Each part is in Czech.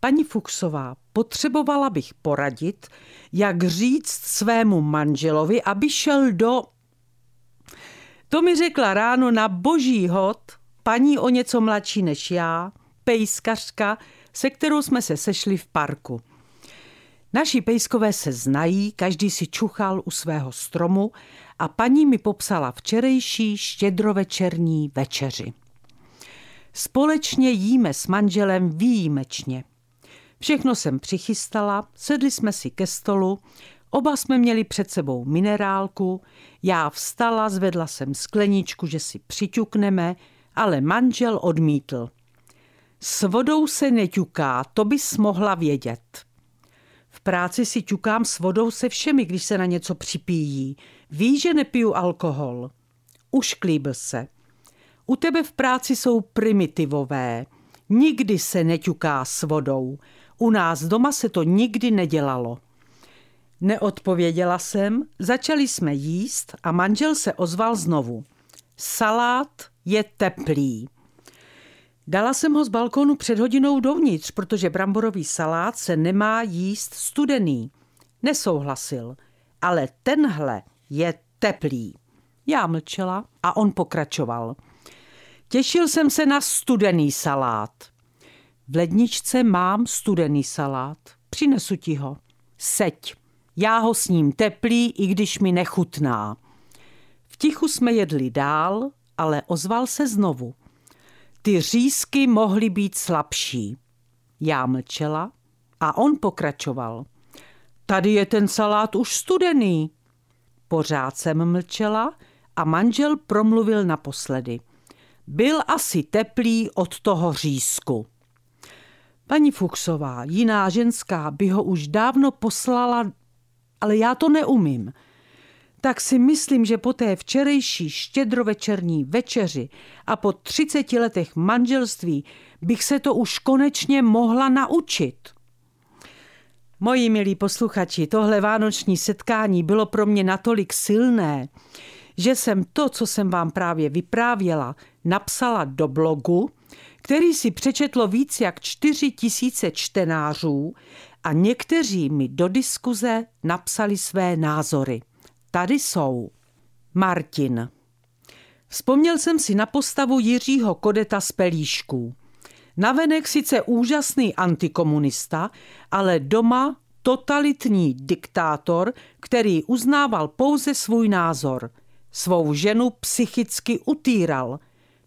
Paní Fuchsová, potřebovala bych poradit, jak říct svému manželovi, aby šel do... To mi řekla ráno na boží hod paní o něco mladší než já, pejskařka, se kterou jsme se sešli v parku. Naši pejskové se znají, každý si čuchal u svého stromu a paní mi popsala včerejší štědrovečerní večeři. Společně jíme s manželem výjimečně – Všechno jsem přichystala, sedli jsme si ke stolu, oba jsme měli před sebou minerálku, já vstala, zvedla jsem skleničku, že si přiťukneme, ale manžel odmítl. S vodou se neťuká, to bys mohla vědět. V práci si ťukám s vodou se všemi, když se na něco připíjí. Ví, že nepiju alkohol. Už klíbil se. U tebe v práci jsou primitivové. Nikdy se neťuká s vodou. U nás doma se to nikdy nedělalo. Neodpověděla jsem, začali jsme jíst a manžel se ozval znovu. Salát je teplý. Dala jsem ho z balkónu před hodinou dovnitř, protože bramborový salát se nemá jíst studený. Nesouhlasil, ale tenhle je teplý. Já mlčela a on pokračoval. Těšil jsem se na studený salát. V ledničce mám studený salát. Přinesu ti ho. Seď. Já ho s ním teplý, i když mi nechutná. V tichu jsme jedli dál, ale ozval se znovu. Ty řízky mohly být slabší. Já mlčela a on pokračoval. Tady je ten salát už studený. Pořád jsem mlčela a manžel promluvil naposledy. Byl asi teplý od toho řízku. Paní Fuchsová, jiná ženská, by ho už dávno poslala, ale já to neumím. Tak si myslím, že po té včerejší štědrovečerní večeři a po 30 letech manželství bych se to už konečně mohla naučit. Moji milí posluchači, tohle vánoční setkání bylo pro mě natolik silné, že jsem to, co jsem vám právě vyprávěla, napsala do blogu, který si přečetlo víc jak čtyři tisíce čtenářů a někteří mi do diskuze napsali své názory. Tady jsou. Martin. Vzpomněl jsem si na postavu Jiřího Kodeta z Pelíšků. Navenek sice úžasný antikomunista, ale doma totalitní diktátor, který uznával pouze svůj názor. Svou ženu psychicky utýral.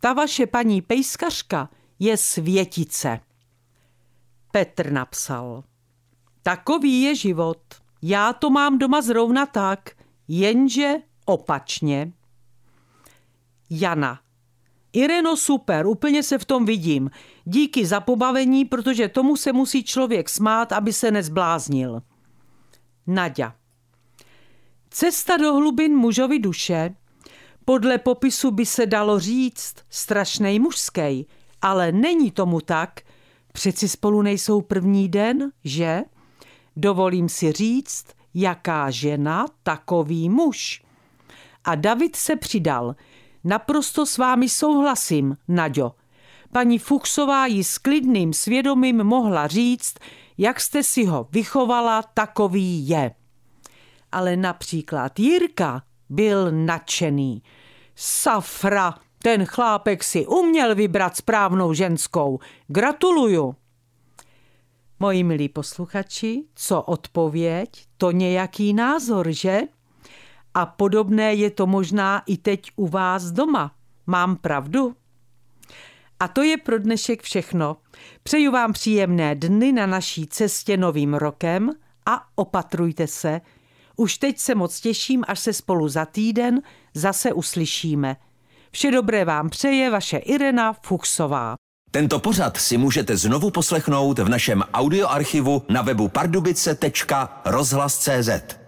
Ta vaše paní pejskařka je světice. Petr napsal. Takový je život. Já to mám doma zrovna tak, jenže opačně. Jana. Ireno super, úplně se v tom vidím. Díky za pobavení, protože tomu se musí člověk smát, aby se nezbláznil. Nadia. Cesta do hlubin mužovi duše. Podle popisu by se dalo říct strašnej mužskej, ale není tomu tak. Přeci spolu nejsou první den, že? Dovolím si říct, jaká žena, takový muž. A David se přidal. Naprosto s vámi souhlasím, Naďo. Paní Fuchsová ji s klidným svědomím mohla říct, jak jste si ho vychovala, takový je. Ale například Jirka byl nadšený. Safra, ten chlápek si uměl vybrat správnou ženskou. Gratuluju. Moji milí posluchači, co odpověď, to nějaký názor, že? A podobné je to možná i teď u vás doma. Mám pravdu? A to je pro dnešek všechno. Přeju vám příjemné dny na naší cestě novým rokem a opatrujte se. Už teď se moc těším, až se spolu za týden zase uslyšíme. Vše dobré vám přeje vaše Irena Fuchsová. Tento pořad si můžete znovu poslechnout v našem audioarchivu na webu pardubice.rozhlas.cz.